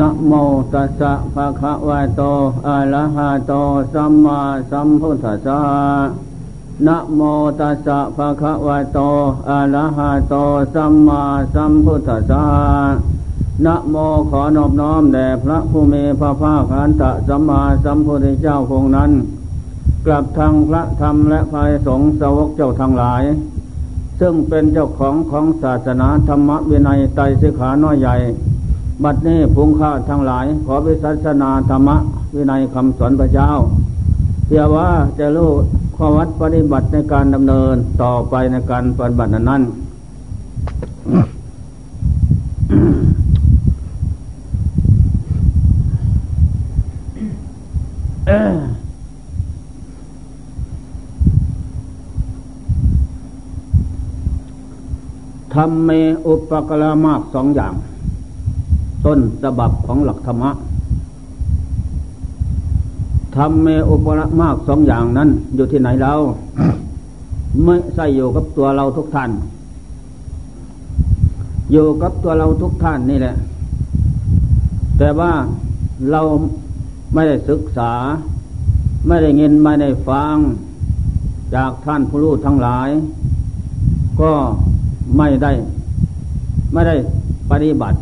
นะโมตัสสะภะคะวะโตอะระหะโตสัมมาสัมพุทธัสสะนะโมตัสสะภะคะวะโตอะระหะโตสัมมาสัมพุทธัสสะนะโมขอนอบน้อมแด่พระผู้มีพระภาคขันตะสัมมาสัมพุทธเจ้าคงนั้น กลับทางพระธรรมและพระสงฆ์สาวกเจ้าทั้งหลาย ซึ่งเป็นเจ้าของของศาสนาธรรมวินัยไตรสิขาน้อยใหญ่ บัดนี้พุงข้าทั้งหลาย ขอวิสัชนาธรรมะ วินัยคำสอนพระเจ้าเพื่อว่าจะรู้ข้อวัดปฏิบัติในการดำเนินต่อไปในการปฏิบัตินั้นทำเมอุปกรมากสองอย่าง ต้นฉบับของหลักธรรมะทำเมอุปรมากสองอย่างนั้น อยู่ที่ไหนเราไม่ใช่อยู่กับตัวเราทุกท่าน อยู่กับตัวเราทุกท่านนี่แหละ แต่ว่าเราไม่ได้ศึกษา ไม่ได้เงินไม่ได้ฟัง จากท่านผู้รู้ทั้งหลาย ก็ไม่ได้ ไม่ได้ปฏิบัติ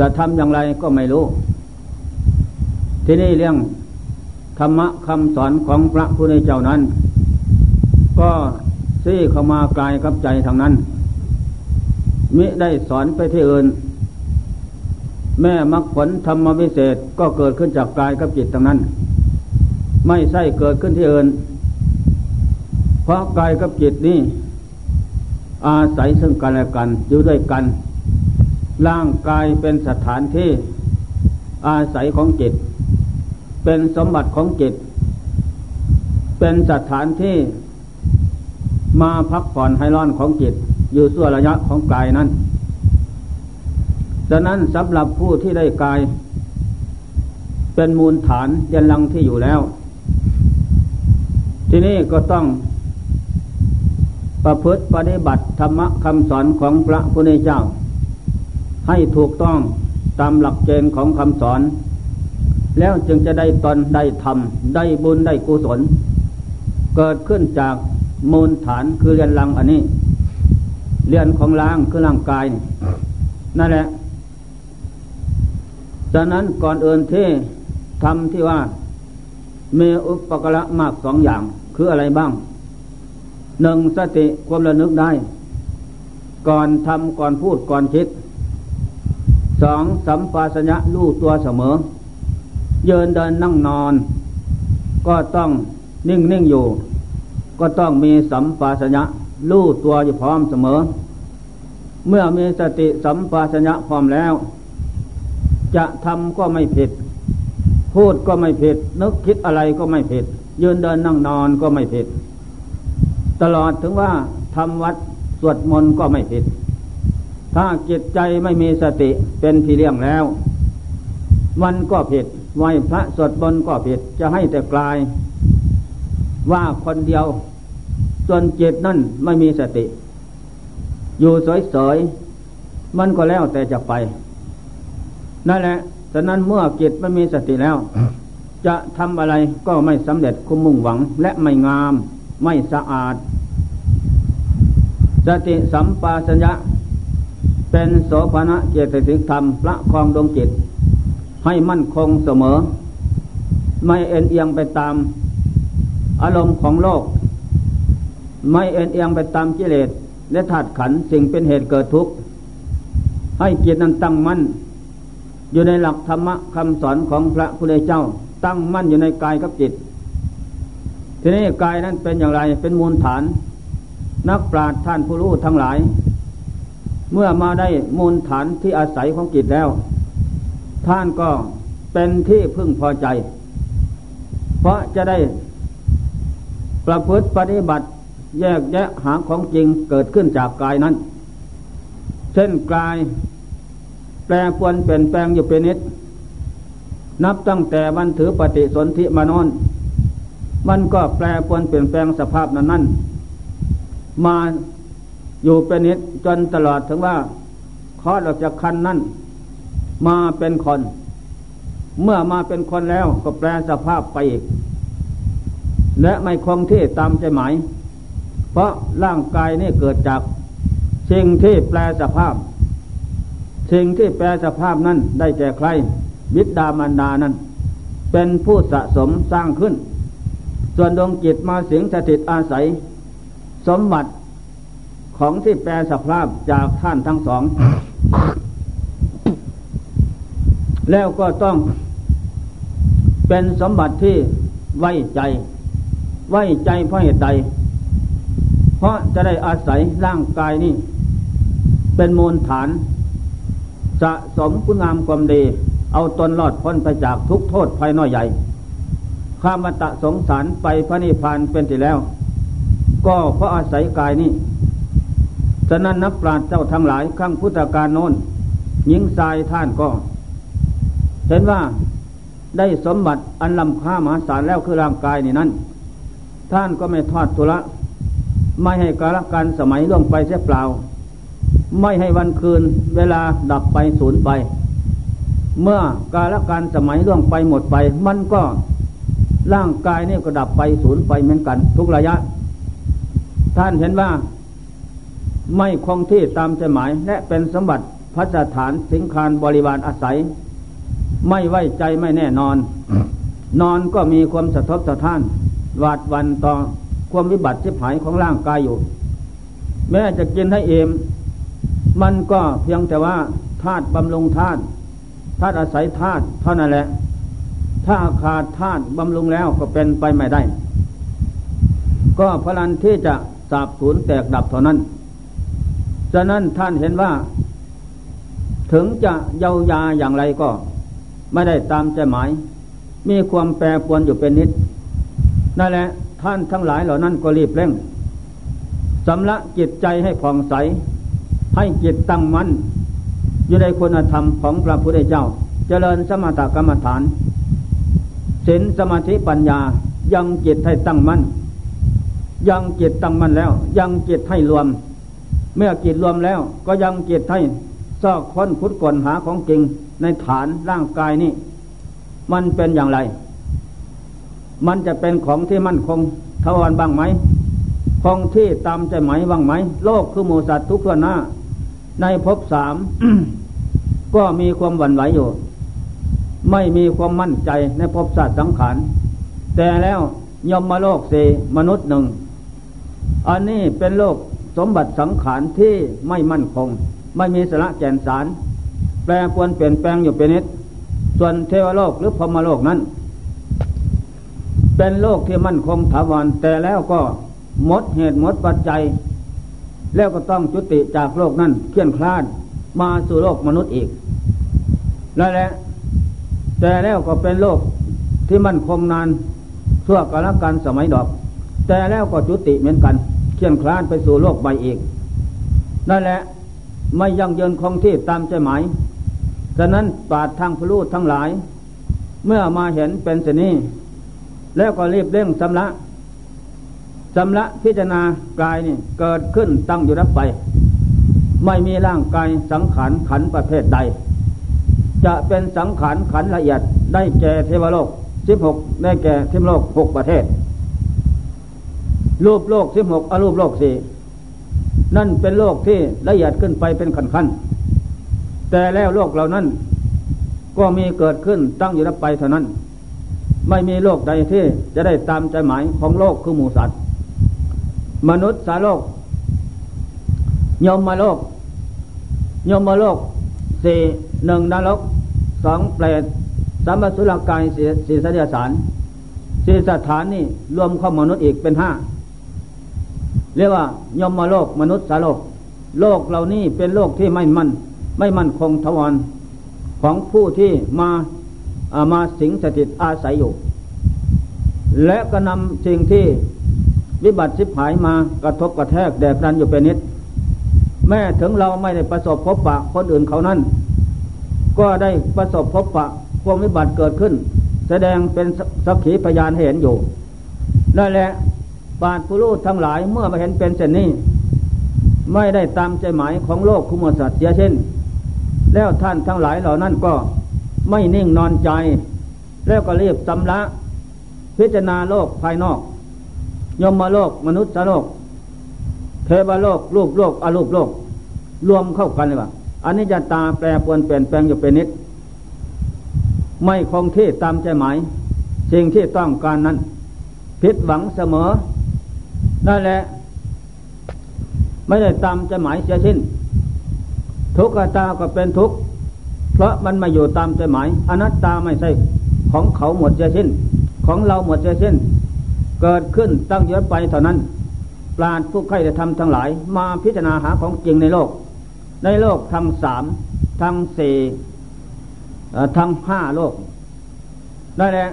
จะทำอย่างไรก็ไม่รู้ ที่นี่เรื่องธรรมะคำสอนของพระพุทธเจ้านั้น ก็ซี่เข้ามากายกับใจทางนั้น มิได้สอนไปที่อื่น แม่มรรคผลธรรมวิเศษก็เกิดขึ้นจากกายกับจิตทางนั้น ไม่ใช่เกิดขึ้นที่อื่น เพราะกายกับจิตนี่อาศัยซึ่งกันและกันอยู่ด้วยกัน ร่างกายเป็นสถานที่อาศัยของจิต เป็นสมบัติของจิต เป็นสถานที่มาพักผ่อนให้ร้อนของจิต อยู่ส่วนระยะของกายนั้นดังนั้นสำหรับผู้ที่ได้กาย เป็นมูลฐานยันลังที่อยู่แล้ว ที่นี่ก็ต้องประพฤติปฏิบัติธรรมคำสอนของพระพุทธเจ้า ให้ถูกต้องตามหลักเกณฑ์ของคำสอน แล้วจึงจะได้ตนได้ทำได้บุญได้กุศล เกิดขึ้นจากมูลฐานคือเรียนลังอันนี้เรียนของล่างคือร่างกาย นั่นแหละจากนั้นก่อนอื่นที่ทำที่ว่าเมอุปกระมากสองอย่างคืออะไรบ้างหนึ่งสติความระลึกได้ ก่อนทำก่อนพูดก่อนคิด สองสัมปาสัญญะรู้ตัวเสมอ เยินเดินนั่งนอน ก็ต้องนิ่งนิ่งอยู่ ก็ต้องมีสัมปาสัญญะรู้ตัวอยู่พร้อมเสมอ เมื่อมีสติสัมปาสัญญะพร้อมแล้ว จะทำก็ไม่ผิด พูดก็ไม่ผิด นึกคิดอะไรก็ไม่ผิด ยืนเดินนั่งนอนก็ไม่ผิด ตลอดถึงว่าทำวัดสวดมนต์ก็ไม่ผิด ถ้าจิตใจไม่มีสติเป็นพี่เลี้ยงแล้วมันก็ผิดไหวพระสวดมนก็ผิดจะให้แต่กลาย ว่าคนเดียวจนจิตนั่นไม่มีสติ อยู่สวยๆมันก็แล้วแต่จะไป นั่นแหละฉะนั้นเมื่อจิตไม่มีสติแล้ว จะทำอะไรก็ไม่สำเร็จคุ้มมุ่งหวังและไม่งาม ไม่สะอาด สติสัมปาสัญญะ เป็นโสภณะเจตสิกธรรมพระคองดวงจิต ให้มั่นคงเสมอ ไม่เอ็นเอียงไปตาม อารมณ์ของโลก ไม่เอ็นเอียงไปตามกิเลสและธาตุขันสิ่งเป็นเหตุเกิดทุกข์ให้จิตนั้นตั้งมั่น อยู่ในหลักธรรมะคำสอนของพระพุทธเจ้า ตั้งมั่นอยู่ในกายกับจิต ทีนี้กายนั้นเป็นอย่างไรเป็นมูลฐาน นักปราชญ์ท่านผู้รู้ทั้งหลาย เมื่อมาได้มูลฐานที่อาศัยของจิตแล้ว ท่านก็เป็นที่พึ่งพอใจ เพราะจะได้ประพฤติปฏิบัติแยกแยะหาของจริงเกิดขึ้นจากกายนั้น เช่นกาย แปลปวนเปลี่ยนแปลงอยู่เป็นนิด นับตั้งแต่วันถือปฏิสนธิมานอน มันก็แปรปวนเปลี่ยนแปลงสภาพนั้นนั้นมา อยู่เป็นนิดจนตลอดถึงว่าคลอดออกจากคันนั้นมาเป็นคน เมื่อมาเป็นคนแล้วก็แปลสภาพไปอีก และไม่คงที่ตามใจหมาย เพราะร่างกายนี่เกิดจากสิ่งที่แปลสภาพ สิ่งที่แปลสภาพนั้นได้แก่ใคร บิดามารดานั้น เป็นผู้สะสมสร้างขึ้น ส่วนดวงจิตมาสิงสถิตอาศัย สมบัติ ของที่แปลสภาพจากท่านทั้งสอง แล้วก็ต้องเป็นสมบัติที่ไว้ใจ ไว้ใจเพราะเหตุใดเพราะจะได้อาศัยร่างกายนี้เป็นมูลฐาน สะสมคุณงามความดี เอาตนรอดพ้นไปจากทุกโทษภายน้อยใหญ่ข้ามตะสงสารไปพระนิพพานเป็นที่แล้ว ก็เพราะอาศัยกายนี้ ฉะนั้นนักปราชญ์เจ้าทั้งหลายข้างพุทธการโน้นหญิงทรายท่านก็ เห็นว่าได้สมบัติอันลำค่ามหาศาลแล้วคือร่างกายนี่นั้น ท่านก็ไม่ทอดทุระไม่ให้กาลการสมัยล่วงไปเสียเปล่า ไม่ให้วันคืนเวลาดับไปสูญไป เมื่อกาลการสมัยล่วงไปหมดไป มันก็ร่างกายนี่ก็ดับไปสูญไปเหมือนกัน ทุกระยะ ท่านเห็นว่า ไม่คงที่ตามใจหมายและเป็นสมบัติพัสถานสิงคารบริวารอาศัย ไม่ไว้ใจไม่แน่นอน นอนก็มีความสะทบสะท้าน หวาดวันต่อความวิบัติชิบหายของร่างกายอยู่ แม้จะกินให้เอม มันก็เพียงแต่ว่าธาตุบำรุงธาตุธาตุอาศัยธาตุเท่านั้นแหละ ถ้าขาดธาตุบำรุงแล้วก็เป็นไปไม่ได้ ก็พลันที่จะสาบสูญแตกดับเท่านั้น ฉะนั้นท่านเห็นว่า ถึงจะเยาวยาอย่างไรก็ ไม่ได้ตามใจหมาย มีความแปรปรวนอยู่เป็นนิด นั่นแหละท่านทั้งหลายเหล่านั้นก็รีบเร่งสำละจิตใจให้ผ่องใส ให้จิตตั้งมัน่นอยู่ในคุณธรรมของพระพุทธเจ้า เจริญสมถกรรมฐานศีลสมาธิปัญญายังจิตให้ตั้งมัน่นยังจิตตั้งมั่นแล้ว ยังจิตให้รวม เมื่อจิตรวมแล้วก็ยังจิตให้ซอกค้นคุดกลหาของจริงในฐานร่างกายนี้มันเป็นอย่างไร มันจะเป็นของที่มั่นคงทวันบ้างไหมคงที่ตามใจไหมบ้างไหม โลกคือหมูสัตว์ทุกตัวหน้า ในภพสามก็มีความหวั่นไหวอยู่ ไม่มีความมั่นใจในภพสัตว์สังขาร แต่แล้วยมมาโลกสี่มนุษย์หนึ่ง อันนี้เป็นโลก สมบัติสังขารที่ไม่มั่นคง ไม่มีสาระแก่นสาร แปรปวนเปลี่ยนแปลงอยู่เป็นนิดส่วนเทวโลกหรือพรมโลกนั้น เป็นโลกที่มั่นคงถาวรแต่แล้วก็หมดเหตุหมดปัจจัย แล้วก็ต้องจุติจากโลกนั้นเคลื่อนคลาดมาสู่โลกมนุษย์อีกนั่นแหละแต่แล้วก็เป็นโลกที่มั่นคงนานชั่วกาลการสมัยดอก แต่แล้วก็จุติเหมือนกัน เคลื่อนคลานไปสู่โลกใบอีกนั่นแหละไม่ยั่งยืนคงที่ตามใจหมายฉะนั้นปาดทางพลูทั้งหลาย เมื่อมาเห็นเป็นเสนี้แล้วก็รีบเร่งสำละสำละพิจารณากายนี่เกิดขึ้นตั้งอยู่รับไป ไม่มีร่างกายสังขารขันประเภทใด จะเป็นสังขารขันละเอียดได้แก่เทวโลกสิบหกได้แก่เทวโลกหกประเทศ รูปโลกสิบหกอรูปโลกสี่นั่นเป็นโลกที่ละเอียดขึ้นไปเป็นขั้นขั้นแต่แล้วโลกเหล่านั้น ก็มีเกิดขึ้นตั้งอยู่รับไปเท่านั้น ไม่มีโลกใดที่จะได้ตามใจหมายของโลกคือหมูสัตว์ มนุษย์สาโลกยมมาโลกยมมาโลกสี่หนึ่งนรกสองเปรตสามสุรกายสี่สัญญาสารสี่สถานนี่รวมเข้ามนุษย์อีกเป็นห้า เรียกว่ายมมาโลกมนุษย์สาโลก โลกเหล่านี้เป็นโลกที่ไม่มั่นไม่มั่นคงทวารของผู้ที่มาามาสิงสถิตอาศัยอยู่ และก็นำสิ่งที่วิบัติสิบหายมากระทบกระแทกแดกดันอยู่เป็นนิด แม้ถึงเราไม่ได้ประสบพบปะคนอื่นเขานั้น ก็ได้ประสบพบปะความวิบัติเกิดขึ้น แสดงเป็นสักขีพยานเห็นอยู่นั่นแหละ บาทผู้รู้ทั้งหลายเมื่อมาเห็นเป็นเช่นนี้ ไม่ได้ตามใจหมายของโลกคุมสัตว์เสียเช่น แล้วท่านทั้งหลายเหล่านั้นก็ไม่นิ่งนอนใจ แล้วก็รีบสำละ พิจารณาโลกภายนอก ยมโลกมนุษย์โลก เทวโลกรูปโลกอรูปโลก รวมเข้ากันเลยว่าอันนี้จะตาแปรปวนเปลี่ยนแปลงอยู่เป็นนิด ไม่คงที่ตามใจหมาย สิ่งที่ต้องการนั้นผิดหวังเสมอ นั่นแหละ ไม่ได้ตามใจหมายเสียสิ้น ทุกขตาก็เป็นทุกข์เพราะมันมาอยู่ตามใจหมาย อนัตตาไม่ใช่ของเขาหมดเสียสิ้น ของเราหมดเสียสิ้น เกิดขึ้นตั้งเยอะไปเท่านั้น ปราณผู้ใครจะทำทั้งหลาย มาพิจารณาหาของจริงในโลก ในโลกทั้งสามทั้งสี่ทั้งห้าโลกได้แหละ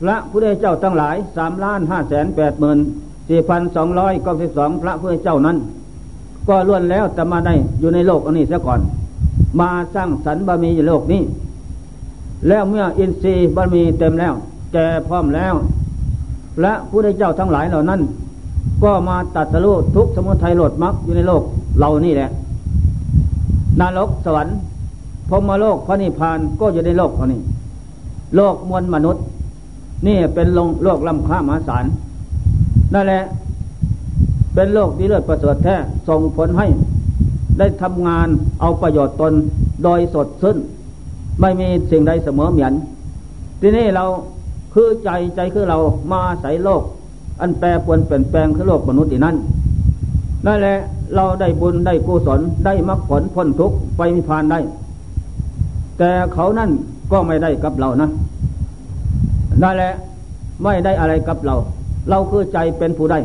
พระพุทธเจ้าทั้งหลายสามล้านห้าแสนแปดหมื่น สี่พันสองร้อยเก้าสิบสองพระพุทธเจ้านั้น ก็ล้วนแล้วจะมาได้อยู่ในโลกอันนี้เสียก่อน มาสร้างสรรค์บารมีในโลกนี้ แล้วเมื่ออินทรีย์บารมีเต็มแล้วแก่พร้อมแล้วพระพุทธเจ้าทั้งหลายเหล่านั้น ก็มาตัดสรุทุกสมุทัยโลดมักอยู่ในโลกเรานี่แหละนรกสวรรค์พรมโลกพระนิพพานก็อยู่ในโลกเขานี้ โลกมวลมนุษย์ นี่เป็นโลโลกลำค้ามหาศาล นั่นแหละ เป็นโลกที่เลิศประเสริฐแท้ส่งผลให้ ได้ทำงานเอาประโยชน์ตนโดยสดซึ้นไม่มีสิ่งใดเสมอเหมือนทีนี้เราคือใจใจคือเรามาใส่โลก อันแปรปวนเปลี่ยนแปลงคือโลกมนุษย์นั่นนั่นแหละเราได้บุญได้กุศลได้มรรคผลพ้นทุกข์ไปมีพานได้ แต่เขานั่นก็ไม่ได้กับเรานะนั่นแหละไม่ได้อะไรกับเรา เราคือใจเป็นผู้ได้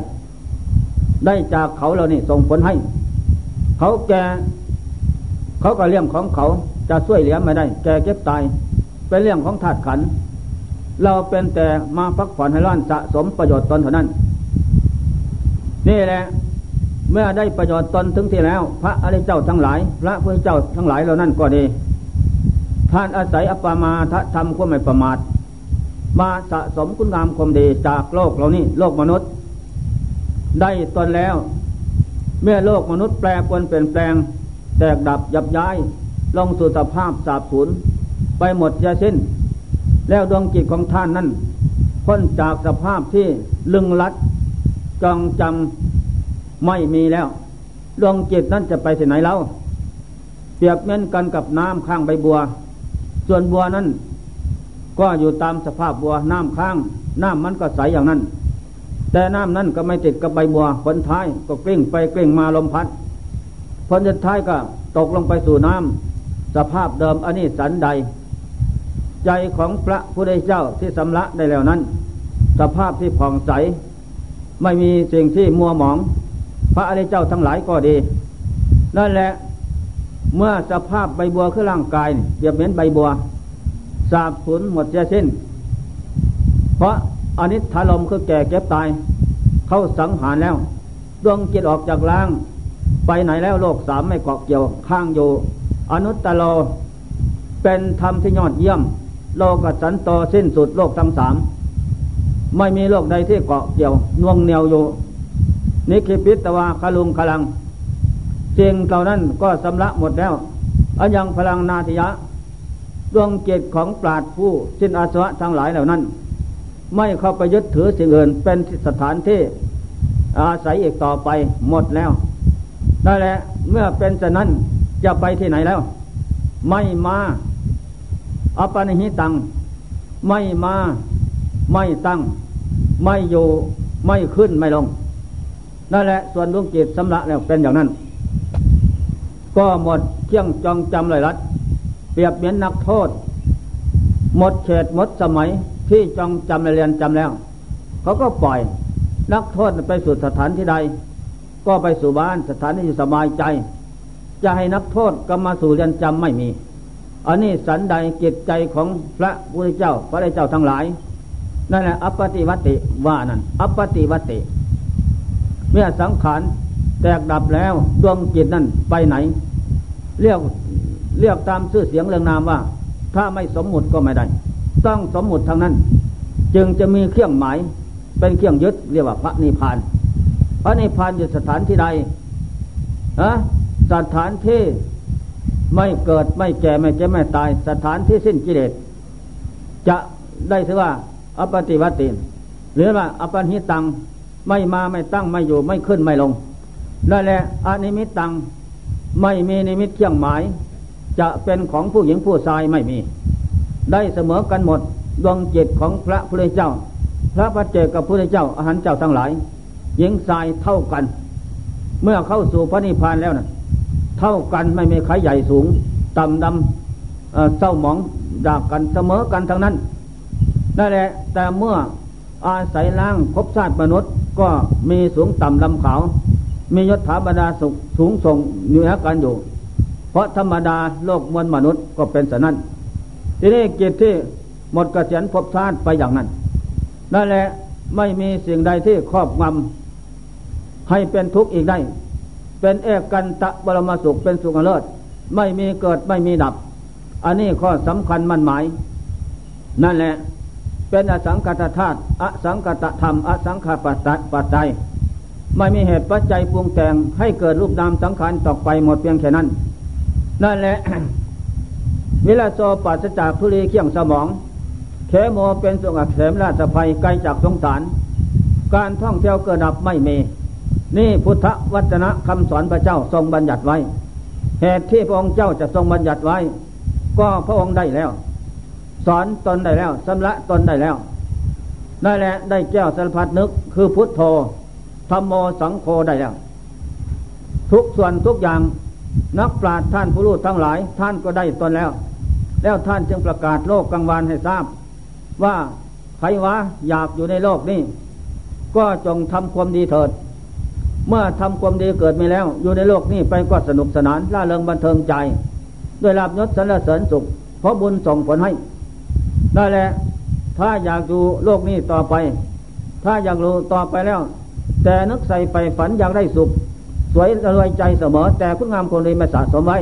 ได้จากเขาเรานี่ส่งผลให้ เขาแก่เขาก็เลี้ยงของเขาจะช่วยเหลือไม่ได้ แก่เก็บตาย เป็นเรื่องของธาตุขัน เราเป็นแต่มาพักผ่อนให้ร้อนสะสมประโยชน์ตนเท่านั้น นี่แหละเมื่อได้ประโยชน์ตนถึงที่แล้ว พระอริยเจ้าทั้งหลาย พระพุทธเจ้าทั้งหลายเหล่านั้นก็ดี ท่านอาศัยอปามาทะธรรมก็ไม่ประมาท มาสะสมคุณงามความดีจากโลกเรานี่โลกมนุษย์ ได้ตนแล้ว เมื่อโลกมนุษย์แปรปวนเปลี่ยนแปลง แตกดับยับย้าย ลงสู่สภาพสาบสูญไปหมดจะสิ้น แล้วดวงจิตของท่านนั้นพ้นจากสภาพที่ลึงลัดจองจำไม่มีแล้วดวงจิตนั้นจะไปที่ไหนแล้วเปรียบเหมือนกันกับน้ำข้างใบบัว ส่วนบัวนั้น ก็อยู่ตามสภาพบัวน้ำค้าง น้ำมันก็ใสอย่างนั้น แต่น้ำนั้นก็ไม่ติดกับใบบัวผลท้ายก็กลิ้งไปกลิ้งมาลมพัดผลสุดท้ายก็ตกลงไปสู่น้ำสภาพเดิมอันนี้สันใด ใจของพระผู้ได้เจ้าที่สำละได้แล้วนั้น สภาพที่ผ่องใส ไม่มีสิ่งที่มัวหมอง พระอริยเจ้าทั้งหลายก็ดี นั่นแหละเมื่อสภาพใบบัวคือร่างกายเปรียบเหมือนใบบัว สาบสูญหมดเสียสิ้น เพราะอนิจฐลมคือแก่เก็บตาย เข้าสังหารแล้ว ดวงจิตออกจากล่าง ไปไหนแล้วโลกสามไม่เกาะเกี่ยวข้างอยู่ อนุตตโล เป็นธรรมที่ยอดเยี่ยม โลกสันโตสิ้นสุดโลกทั้งสามไม่มีโลกใดที่เกาะเกี่ยวน่วงเหนียวอยู่ นิคิปิตวาคลุงคลังเสิ่งเหล่านั้นก็สำละหมดแล้วอยังพลังนาทิยะ ดวงจิตของปราดผู้สิ้นอาสวะทั้งหลายเหล่านั้น ไม่เข้าไปยึดถือสิ่งอื่นเป็นสถานที่อาศัยอีกต่อไปหมดแล้วนั่นแหละเมื่อเป็นฉะนั้นจะไปที่ไหนแล้ว ไม่มาอปนิหิตัง ไม่มาไม่ตั้ง ไม่อยู่ไม่ขึ้นไม่ลงนั่นแหละส่วนดวงจิตสำละแล้วเป็นอย่างนั้น ก็หมดเที่ยงจองจำเลยรัด รียบเหมือนนักโทษ หมดเขตหมดสมัยที่จองจำเรียนจำแล้ว เขาก็ปล่อยนักโทษไปสู่สถานที่ใด ก็ไปสู่บ้านสถานที่สบายใจ จะให้นักโทษก็มาสู่เรียนจำไม่มี อันนี้สันใดจิตใจของพระพุทธเจ้าพระเจ้าทั้งหลายนั่นแหละอัปติวัติว่านั่นอัปติวัติ เมื่อสังขารแตกดับแล้วดวงจิตนั่นไปไหน เรียก เรียกตามชื่อเสียงเรื่องนามว่า ถ้าไม่สมมุติก็ไม่ได้ ต้องสมมุติทางนั้น จึงจะมีเครื่องหมาย เป็นเครื่องยึดเรียกว่าพระนิพพาน พระนิพพานอยู่สถานที่ใดฮะสถานที่ไม่เกิดไม่แก่ไม่เจ็บไม่ตาย สถานที่สิ้นกิเลสจะได้ถือว่าอปฏิวัติหรือว่าอัปปณิหิตังไม่มาไม่ตั้งไม่อยู่ไม่ขึ้นไม่ลงนั่นแหละอนิมิตตังไม่มีนิมิตเครื่องหมาย จะเป็นของผู้หญิงผู้ชายไม่มี ได้เสมอกันหมดดวงจิตของพระพุทธเจ้า พระปัจเจกพุทธเจ้าอรหันตเจ้าทั้งหลาย หญิงชายเท่ากัน เมื่อเข้าสู่พระนิพพานแล้วนะ่ะเท่ากันไม่มีใครใหญ่สูง ต่ำดำเศร้าหมองดากกันเสมอกันทั้งนั้นนั่นแหละแต่เมื่ออาศัยล่างพบชาติมนุษย์ก็มีสูงต่ำลำขาว มียศถาบรรดาสุขสูงส่งเหนือกันอยู่ ราะธรรมดาโลกมวลมนุษย์ก็เป็นสนั้นทีนี้กิจที่หมดกระเสียนพบชาติไปอย่างนั้นนั่นแหละไม่มีสิ่งใดที่ครอบงำให้เป็นทุกข์อีกได้ เป็นเอกกันตะบรมสุขเป็นสุขเลิศ ไม่มีเกิดไม่มีดับ อันนี้ข้อสำคัญมั่นหมาย นั่นแหละเป็นอสังกัตธาตุอสังกัตธรรม อสังขาปัจจัย ไม่มีเหตุปัจจัยปรุงแต่งให้เกิดรูปนามสังขารต่อไปหมดเพียงแค่นั้น นั่นแหละ วิลาโซปัสจากทุลีเคียงสมอง เขโมเป็นสุขเขมราชภัยไกลจากสงสาร การท่องเที่ยวเกิดดับไม่มี นี่พุทธวัจนะคำสอนพระเจ้าทรงบัญญัติไว้ เหตุที่พระองค์เจ้าจะทรงบัญญัติไว้ ก็พระองค์ได้แล้ว สอนตนได้แล้วสำละตนได้แล้วนั่นแหละได้แก้วสารพัดนึกคือพุทโธธรรมโมสังโฆได้แล้ว ทุกส่วนทุกอย่าง นักปราชญ์ท่านผู้รู้ทั้งหลาย ท่านก็ได้ตนแล้ว แล้วท่านจึงประกาศโลกกลางวันให้ทราบ ว่าใครวะอยากอยู่ในโลกนี้ ก็จงทำความดีเถิด เมื่อทำความดีเกิดมีแล้ว อยู่ในโลกนี้ไปก็สนุกสนานล่าเริงบันเทิงใจ ด้วยลาบยศสรรเสริญสุข เพราะบุญส่งผลให้ได้แหละถ้าอยากอยู่โลกนี้ต่อไป ถ้าอยากรู้ต่อไปแล้ว แต่นึกใส่ไปฝันอยากได้สุข วยรวยใจเสมอ แต่คุณงามคนดีไม่สะสมไว้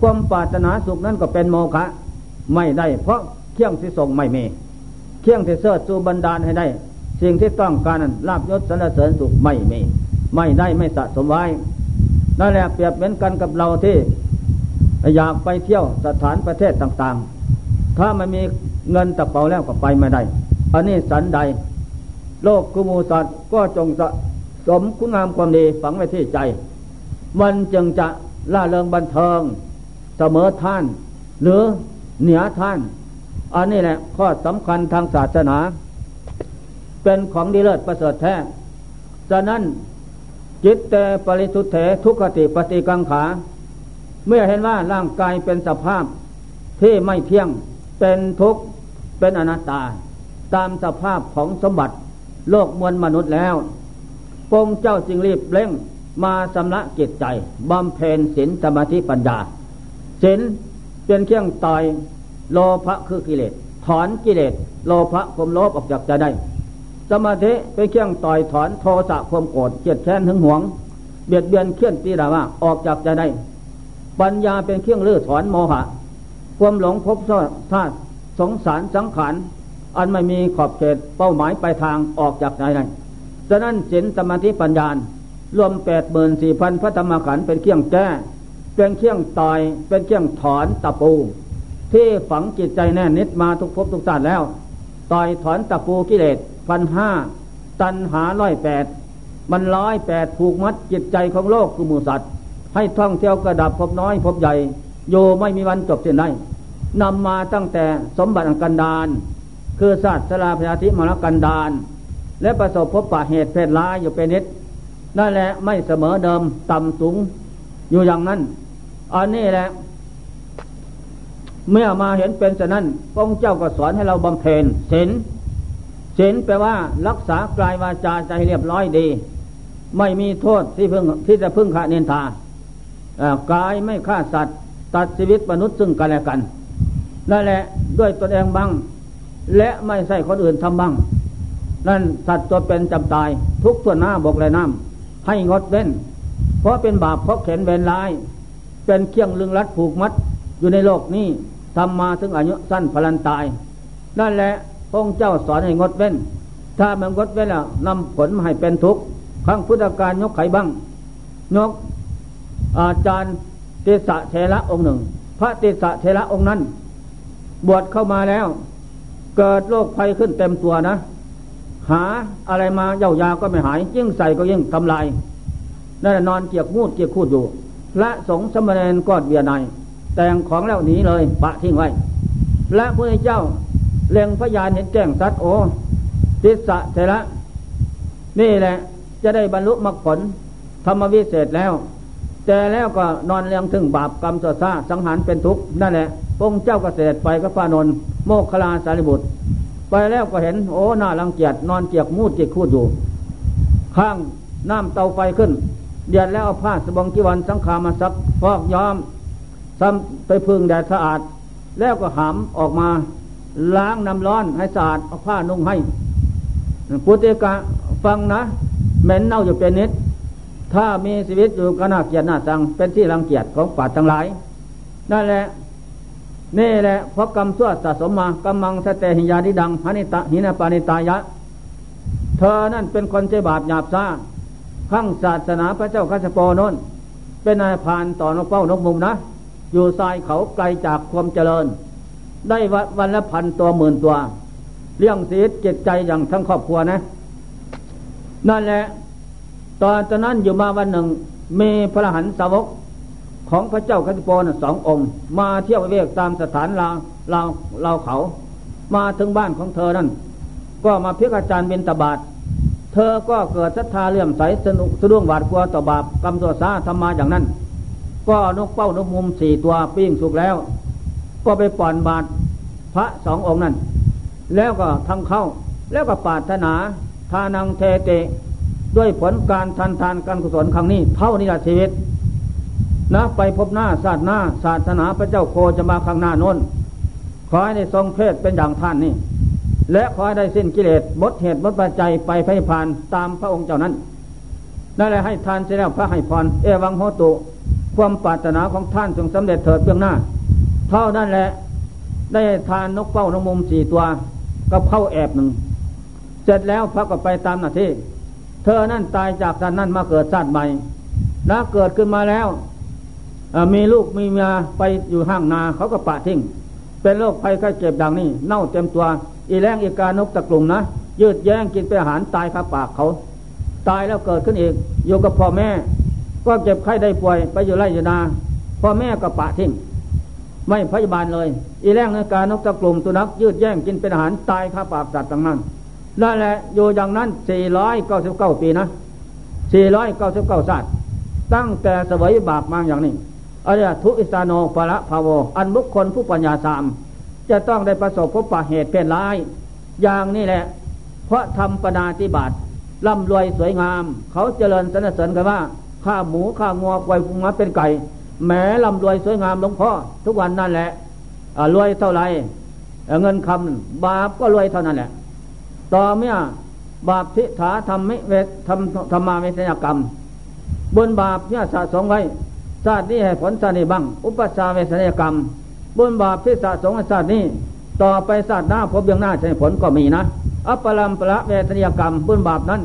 ความปรารถนาสุขนั้นก็เป็นโมฆะไม่ได้ เพราะเที่ยงที่ส่งไม่มี เที่ยงที่เสิร์จูบันดาลให้ได้ สิ่งที่ต้องการนั้นลาบยศสรรเสริญสุขไม่มี ไม่ได้ไม่สะสมไว้นั่นแหละเปรียบเหมือนกันกับเราที่อยากไปเที่ยวสถานประเทศต่างๆ ถ้ามันมีเงินตะเป๋าแล้วก็ไปไม่ได้ อันนี้สันใด โลกกุมูสัตว์ก็จงสะ สมคุณงามความดีฝังไว้ที่ใจ มันจึงจะล่าเริงบันเทิง เสมอท่าน หรือเหนือท่าน อันนี้แหละข้อสำคัญทางศาสนา เป็นของดีเลิศประเสริฐแท้ฉะนั้นจิตเตปริสุทธเถทุกขติปฏิกังขา เมื่อเห็นว่าร่างกายเป็นสภาพที่ไม่เที่ยงเป็นทุกข์เป็นอนัตตา ตามสภาพของสมบัติโลกมวลมนุษย์แล้ว พงเจ้าจึงรีบเร่งมาสำละจิตใจบำเพ็ญศีลสมาธิปัญญาศีลเป็นเครื่องต่อยโลภะคือกิเลสถอนกิเลสโลภะความโลภออกจากใจได้ สมาธิเป็นเครื่องต่อยถอนโทสะความโกรธเกลียดแค้นหึงหวง เบียดเบียนเคลื่อนตีดาว่าออกจากใจได้ ปัญญาเป็นเครื่องลื้อถอนโมหะ ความหลงพบชาติสงสารสังขารอันไม่มีขอบเขตเป้าหมายปลายทางออกจากไหนไหน ฉะนั้นศีลสมาธิปัญญา รวมแปดหมื่นสี่พันพระธรรมขันธ์เป็นเครื่องแก้ เป็นเครื่องต่อยเป็นเครื่องถอนตะปู ที่ฝังจิตใจแน่นิดมาทุกภพทุกชาติแล้ว ต่อยถอนตะปูกิเลสพันห้าตันหาร้อยแปดมันร้อยแปดผูกมัดจิตใจของโลกคือมูสัตว์ ให้ท่องเที่ยวกระดับพบน้อยพบใหญ่ โยไม่มีวันจบสิ้นได้นำมาตั้งแต่สมบัติกันดาน คือศาสตร์สลาพยาธิมรกันดาน และประสบพบปะเหตุเพศร้ายอยู่เป็นนิดนั่นแหละไม่เสมอเดิมต่ำสูงอยู่อย่างนั้น อันนี้แหละ เมื่อมาเห็นเป็นฉะนั้นพระองค์เจ้าก็สอนให้เราบำเพ็ญศีลศีลแปลว่ารักษากายวาจาใจเรียบร้อยดี ไม่มีโทษที่พึ่งที่จะพึ่งขาเนินทากายไม่ฆ่าสัตว์ ตัดชีวิตมนุษย์ซึ่งกันและกันนั่นแหละด้วยตนเองบ้าง และไม่ใช่คนอื่นทำบ้าง นั่นสัตว์ตัวเป็นจำตายทุกตัวหน้าบกและน้ำให้งดเว้น เพราะเป็นบาปเพราะเข็นเบนลาย เป็นเครื่องลึงรัดผูกมัดอยู่ในโลกนี้ทำมาถึงอายุสั้นพลันตาย นั่นแหละพระองค์เจ้าสอนให้งดเว้น ถ้ามันงดเว้นแล้วนำผลมาให้เป็นทุกข์ครั้งพุทธการยกไข่บ้างยกอาจารย์ติสะเทระองค์หนึ่ง พระติสะเทระองค์นั้น บวชเข้ามาแล้ว เกิดโรคภัยขึ้นเต็มตัวนะ หาอะไรมาเย้ายาก็ไม่หาย ยิ่งใส่ก็ยิ่งทำลายนั่นนอนเกียกมูดเกียกคูดอยู่และสงสมณเณรกอดเบียนายแต่งของแล้วหนีเลยปะทิ้งไว้ และพระเจ้าเล็งพยานเห็นแจ้งสัตว์โอติสะเทระนี่แหละ จะได้บรรลุมรรคผลธรรมวิเศษแล้ว แต่แล้วก็นอนเลี้ยงถึงบาปกรรมสซาสังหารเป็นทุกข์นั่นแหละองค์เจ้าเกษตรไปก็พานนโมกขลาสารีบุตร ไปแล้วก็เห็น โอ้หน้ารังเกียจนอนเกียกมูดจิกคูดอยู่ ข้างน้ำเตาไฟขึ้น เดือดแล้วเอาผ้าสบงกีวันสังขามาซักฟอกย้อม ซ้ำไปพึ่งแดดสะอาด แล้วก็หามออกมาล้างน้ำร้อนให้สะอาดเอาผ้านุ่งให้พุทธิกะฟังนะเหม็นเน่าอยู่เป็นนิด ถ้ามีชีวิตอยู่ก็น่าเกียดน่าสังเป็นที่รังเกียจของป่าทั้งหลายนั่นแหละ นี่แหละเพราะกรรมชั่วสะสมมากำมังสเตหิยาดิดังหานิตะหินาปานิตายะ เธอนั่นเป็นคนใจบาปหยาบซ่าข้างศาสนาพระเจ้าคัสโปนนเป็นนายพานต่อนกเป้านกมุมนะ อยู่ทรายเขาไกลจากความเจริญ ได้วันละพันตัวหมื่นตัวเลี้ยงสีจิตใจอย่างทั้งครอบครัวนะ นั่นแหละ ตอนตอนนั้นอยู่มาวันหนึ่ง มีพระหันสาวก ของพระเจ้าคัสโปนสององค์ มาเที่ยวเวกตามสถานลาวลาวลาวเขา มาถึงบ้านของเธอนั่น ก็มาเพิกอาจารย์เบนตบาท เธอก็เกิดศรัทธาเลื่อมใสสนุกสะดุ้งหวาดกลัวต่อบาปกรรมตัวซาทำมาอย่างนั้น ก็นกเป้านกมุมสี่ตัวปิ้งสุกแล้ว ก็ไปป่อนบาทพระสององค์นั้น แล้วก็ทำเข้าแล้วก็ปาถนาทานังเทเต ด้วยผลการทันทานการกุศลครั้งนี้ เท่านี้ละชีวิต นะไปพบหน้าศาสนาศาสนาพระเจ้าโคจะมาข้างหน้าน้น ขอให้ในทรงเพศเป็นอย่างท่านนี่ และขอให้ได้สิ้นกิเลสหมดเหตุหมดปัจจัยไปพระนิพพานตามพระองค์เจ้านั้นนั่นแหละให้ทานเสร็จแล้วพระให้พรเอวังโหตุ ความปรารถนาของท่านจงสำเร็จเถิดเบื้องหน้า เท่านั้นแหละได้ทานนกเป้านกมุมสี่ตัวก็เข้าแอบหนึ่งเสร็จแล้วพระก็ไปตามหน้าที่ เธอนั่นตายจากสันนั้นมาเกิดชาติใหม่นะเกิดขึ้นมาแล้ว มีลูกมีเมียไปอยู่ห้างนาเขาก็ปะทิ้ง เป็นโรคภัยไข้เจ็บดังนี้ เน่าเต็มตัว อีแรงอีกานกตะกลุ่มนะ ยืดแย่งกินไปอาหารตายคาปากเขา ตายแล้วเกิดขึ้นอีกอยู่กับพ่อแม่ ก็เจ็บไข้ได้ป่วยไปอยู่ไร่อยู่นาพ่อแม่ก็ปะทิ้งไม่พยาบาลเลย อีแรงในการนกตะกลุ่มสุนัขยืดแย่งกินเป็นอาหารตายคาปากสัตว์ต่างนั้นนั่นแหละอยู่อย่างนั้นสี่ร้อยเก้าสิบเก้าปีนะสี่ร้อยเก้าสิบเก้าศาสตร์ตั้งแต่สวยบาปมาอย่างนี้ อริยทุอิสานโนภละภาโวอันบุคคลผู้ปัญญาสาม จะต้องได้ประสบพบปะเหตุเพศร้าย อย่างนี้แหละ เพราะทำปนาติบาตร่ำรวยสวยงาม เขาเจริญสนเสริญกันว่าข้าหมูข้างัวไวยพุงมาเป็นไก่แหมร่ำรวยสวยงามหลวงพ่อทุกวันนั่นแหละรวยเท่าไรเงินคำบาปก็รวยเท่านั้นแหละ ต่อเมื่อบาปทิฏฐาทำไม่เวททำธรรมาเวทนากรรม บนบาปเนี่ยสะสมไว้ ชาตินี้ให้ผลชาตินี้บ้าง อุปสาเวทนกรรม บุญบาปที่สะสมชาตินี้ ต่อไปชาติหน้าพบเบียงหน้าใช้ผลก็มีนะ อัปปลัมปละเวทนิยกรรม บุญบาปนั้น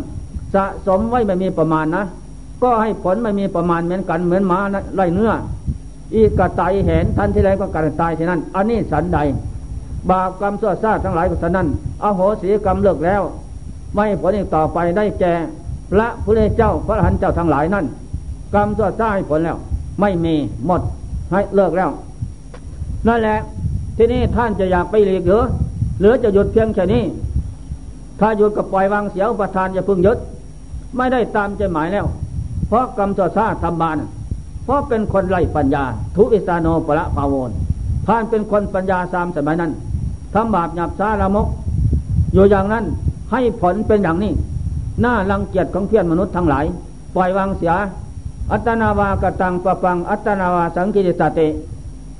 สะสมไว้ไม่มีประมาณนะ ก็ให้ผลไม่มีประมาณเหมือนกันเหมือนหมาไล่เนื้อ อีกกระตายเห็นทันที่ไรก็กระตายที่นั่น อันนี้สันใด บาปกรรมสั่วซาทั้งหลายก็สันนั้นอโหสีกรรมเลิกแล้ว ไม่ผลอีกต่อไปได้แก่ พระพุทธเจ้าพระหันเจ้าทั้งหลายนั่นกรรมสั่วซาให้ผลแล้ว ไม่มีหมด ให้เลิกแล้ว นั่นแหละ ที่นี่ท่านจะอยากไปหลีกหรือหรือจะหยุดเพียงแค่นี้ ถ้าหยุดก็ปล่อยวางเสียอุปทานอย่าพึ่งยึดไม่ได้ตามใจหมายแล้ว เพราะกรรมต่อซาทำบานเพราะเป็นคนไร้ปัญญา ทุอิสาโนปละภาวนท่านเป็นคนปัญญาสามสมัยนั้นทำบาปหยาบซาละมก อยู่อย่างนั้นให้ผลเป็นอย่างนี้ หน้ารังเกียจของเพื่อนมนุษย์ทั้งหลาย ปล่อยวางเสีย อัตนาวากตังปะปัง อัตนาวาสังกิริสติ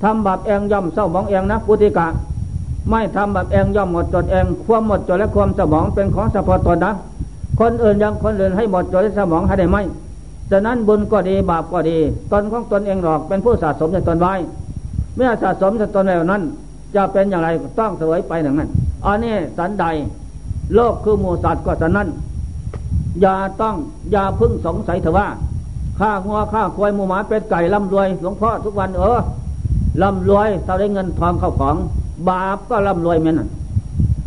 ทำบาปเองย่อมเศร้าหมองเองนะพุทธิกะ ไม่ทำบาปเองย่อมหมดจดเอง ความหมดจดและความสมองเป็นของเฉพาะตนนะคนอื่นยังคนอื่นให้หมดจดและสมองให้ได้ไหมฉะนั้นบุญก็ดีบาปก็ดี ตนของตนเองหรอกเป็นผู้สะสมในตนไว้ เมื่อสะสมในตนแล้วนั้น จะเป็นอย่างไรต้องเสวยไปอย่างนั้นอันนี้สันใด โลกคือหมูสัตว์ก็สันนั้น อย่าต้องอย่าพึ่งสงสัยเถอะว่า ข้างัวข้าควายหมูหมาเป็ดไก่ร่ำรวยหลวงพ่อทุกวันเออร่ำรวยเราได้เงินทองเข้าของ บาปก็ร่ำรวยเหมือนนั้น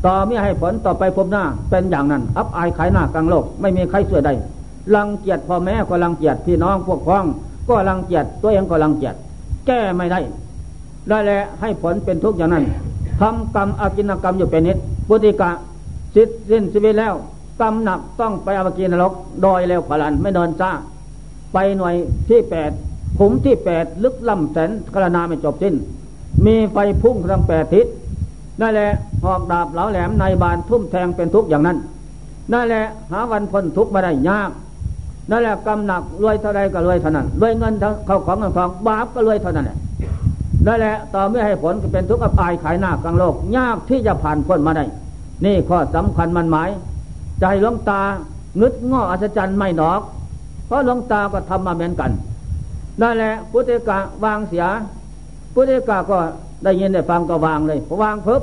ต่อไม่ให้ผลต่อไปพบหน้าเป็นอย่างนั้น อับอายขายหน้ากลางโลกไม่มีใครช่วยได้รังเกียจพ่อแม่ก็รังเกียจพี่น้องพวกพ้อง ก็รังเกียจตัวเองก็รังเกียจแก้ไม่ได้ได้แหละให้ผลเป็นทุกอย่างนั้นทำกรรมอากินกรรมอยู่เป็นนิดปุติกะสิทธิ์สิ้นชีวิตแล้วกรรมหนักต้องไปอากินนรกดอยแล้วขลันไม่เดินจ้า ไปหน่วยที่แปดขุมที่แปดลึกล่ำแสนกระนาไม่จบสิ้น มีไฟพุ่งทั้งแปดทิศนั่นแหละหอกดาบเหลาแหลมในบานทุ่มแทงเป็นทุกอย่างนั้นนั่นแหละหาวันพ้นทุกมาได้ยากนั่นแหละกรรมหนักรวยเท่าไรก็รวยเท่านั้นรวยเงินเข้าของเงินทองบาปก็รวยเท่านั้นแหละนั่นแหละต่อเมื่อให้ผลก็เป็นทุกข์อับอายขายหน้ากลางโลก ยากที่จะผ่านพ้นมาได้ นี่ข้อสำคัญมันหมาย ใจลวงตางึดง้ออัศจรรย์ไม่หนอก ราะหลวงตาก็ทำมาเหมือนกันนั่นแหละพุทธิกะวางเสีย พุทธิกะก็ได้ยินได้ฟังก็วางเลยพอวางเพึบ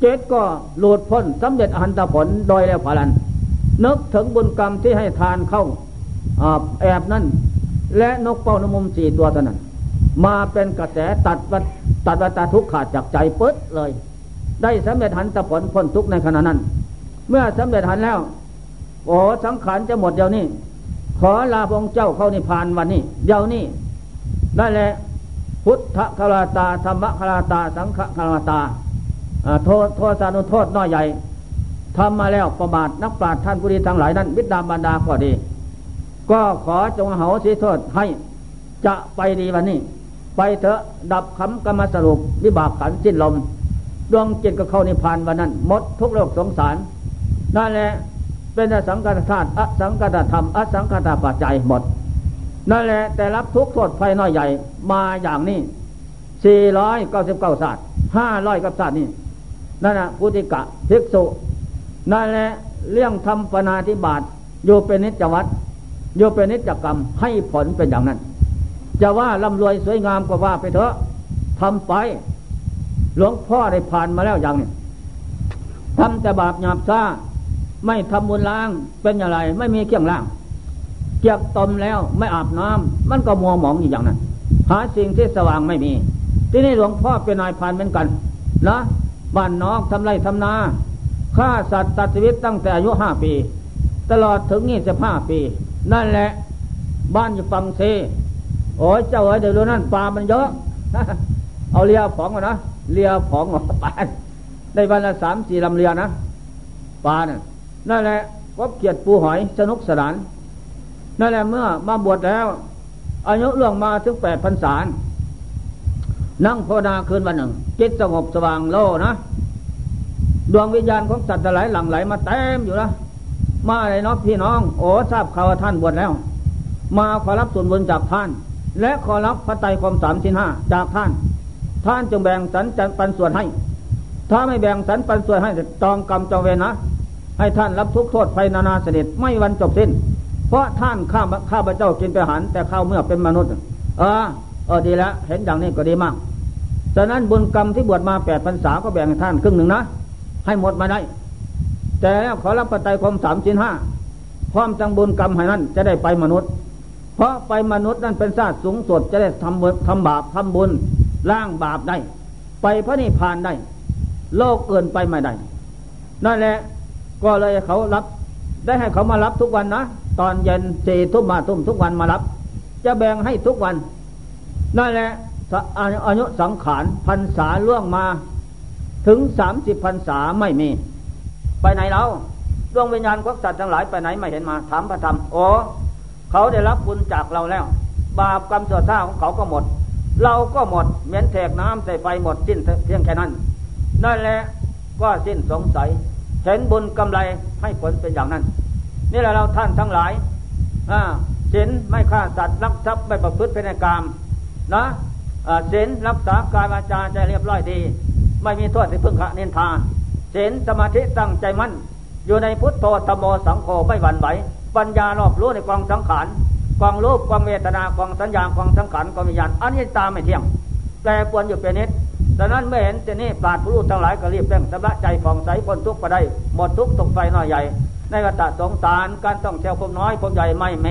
เจ็ดก็หลุดพ้นสำเร็จอหันตผลโดยแล้วพลัน นึกถึงบุญกรรมที่ให้ทานเข้าแอบนั่น และนกเป้านมุมสี่ตัวเท่านั้น มาเป็นกระแสตัดวัตัดวัตทุกขาดจากใจเปึ๊ดเลย ได้สำเร็จหันตผลพ้นทุกในขณะนั้น เมื่อสำเร็จหันแล้ว โอ้สังขารจะหมดเดี๋ยวนี้ ขอลาพระเจ้าเข้านิพพานวันนี้ เดี๋ยวนี้ได้แหละพุทธคาราตาธรรมคาราตา สังฆคาราตาโทษโทษสานุโทษน้อยใหญ่ทำมาแล้วประบาทนักปราชญ์ท่านผู้ดีทั้งหลายนั้นวิดาบรรดาก็ดี ก็ขอจงเหาสีโทษให้จะไปดีวันนี้ ไปเถอะดับคำกรรมสรุปวิบากขันสิ้นลม ดวงจิตก็เข้านิพพานวันนั้น หมดทุกโลกสงสารนั่นแหละ เป็นอสังกัตธาตุอสังกัตธรรมอสังกัตปัจจัยหมด นั่นแหละแต่รับทุกโทษไฟน้อยใหญ่มาอย่างนี้สี่ร้อยเก้าสิบเก้าศาสตร์ห้าร้อยกับศาสตร์นี่นั่นนะพุติกะภิกษุนั่นแหละเรื่องทำปนาธิบาตโยเป็นนิจวัตโยเป็นนิจกรรมให้ผลเป็นอย่างนั้น จะว่าร่ำรวยสวยงามก็ว่าไปเถอะทำไป หลวงพ่อได้ผ่านมาแล้วอย่างนี้ทำแต่บาปหยาบซ่า ไม่ทำบุญล้างเป็นอย่างไร ไม่มีเครื่องล้างเก็บตมแล้วไม่อาบน้ำมันก็มัวหมองอยู่อย่างนั้น หาสิ่งที่สว่างไม่มี ที่นี่หลวงพ่อเป็นนายพานเหมือนกันนะบ้านนอกทำไรทำนาฆ่าสัตว์ตัดชีวิตตั้งแต่อายุห้าปี ตลอดถึงยี่สิบห้าปี นั่นแหละ บ้านอยู่ฟังเซโอ้ยเจ้าเอ๋ยเดี๋ยวนั่นปลามันเยอะเอาเรียผองนะเรียผองปลาได้วันละสามสี่ลำเรียนะปลาเนี่ย นั่นแหละพบเกียรติปูหอยสนุกสนาน นั่นแหละเมื่อมาบวชแล้ว อายุเรื่องมาถึงแปดพรรษา นั่งภาวนาคืนวันหนึ่ง จิตสงบสว่างโล่นะดวงวิญญาณของสัตว์หลายหลั่งไหลมาเต็มอยู่แล้วมาเลยเนาะพี่น้อง โอ้ทราบข่าวท่านบวชแล้ว มาขอรับส่วนบุญจากท่าน และขอรับพระไตรคมสามสินห้าจากท่าน ท่านจงแบ่งสรรจันปันส่วนให้ ถ้าไม่แบ่งสรรปันส่วนให้จะจองกรรมจองเวรนะ ให้ท่านรับทุกโทษไฟนานาเสด็จไม่วันจบสิ้น เพราะท่านข้าข้าพระเจ้ากินไปหารแต่ข้าวเมื่อเป็นมนุษย์ เออเออดีแล้วเห็นอย่างนี้ก็ดีมากฉะนั้นบุญกรรมที่บวชมาแปดพรรษาก็แบ่งให้ท่านครึ่งหนึ่งนะ ให้หมดมาได้ แต่แล้วขอรับปัจจัยความสามชิ้นห้าพร้อมจังบุญกรรมให้นั้นจะได้ไปมนุษย์ เพราะไปมนุษย์นั้นเป็นชาติสูงสุดจะได้ทำบุญทำบาปทำบุญล้างบาปได้ ไปพระนิพพานได้ โลกเกินไปไม่ได้ นั่นแหละ ก็เลยเขารับ ได้ให้เขามารับทุกวันนะตอนเย็นสี่ทุ่มมาทุ่มทุกวันมารับ จะแบ่งให้ทุกวันนั่นแหละอายุสังขารพรรษาล่วงมา ถึงสามสิบพรรษาไม่มี ไปไหนเราดวงวิญญาณของสัตว์ทั้งหลายไปไหนไม่เห็นมาถามพระธรรมโอ้เขาได้รับบุญจากเราแล้ว บาปกรรมเสื่อท่าของเขาก็หมด เราก็หมดเหมือนแทกน้ำใส่ไฟหมดสิ้นเพียงแค่นั้น นั่นแหละก็สิ้นสงสัย เห็นบุญกำไรให้ผลเป็นอย่างนั้น นี่แหละเราท่านทั้งหลายอ่าศีลไม่ฆ่าสัตว์รักทรัพย์ไม่ประพฤติเป็นกรรมนะศีลรักษากายวาจาใจเรียบร้อยดี ไม่มีโทษที่พึ่งขะเนินทาเ็นสมาธิตั้งใจมั่น อยู่ในพุทโธธโมสังโฆไม่หวั่นไหวปัญญารอบรู้ในกองสังขารกองรูปกองเวทนากองสัญญากองสังขารกองวิญญาณอันนี้ตามไม่เที่ยงแปรปวนอยู่เป็นนิด ดังนั้นเมื่อเห็นเจนี่ปราดผู้รู้ทั้งหลายก็รีบเร่งสำระใจของใสพ้นทุกข์ไปได้หมดทุกข์ตกไฟน้อยใหญ่ ในกระตะสงสารการต้องเชวพมน้อยพมใหญ่ไม่เม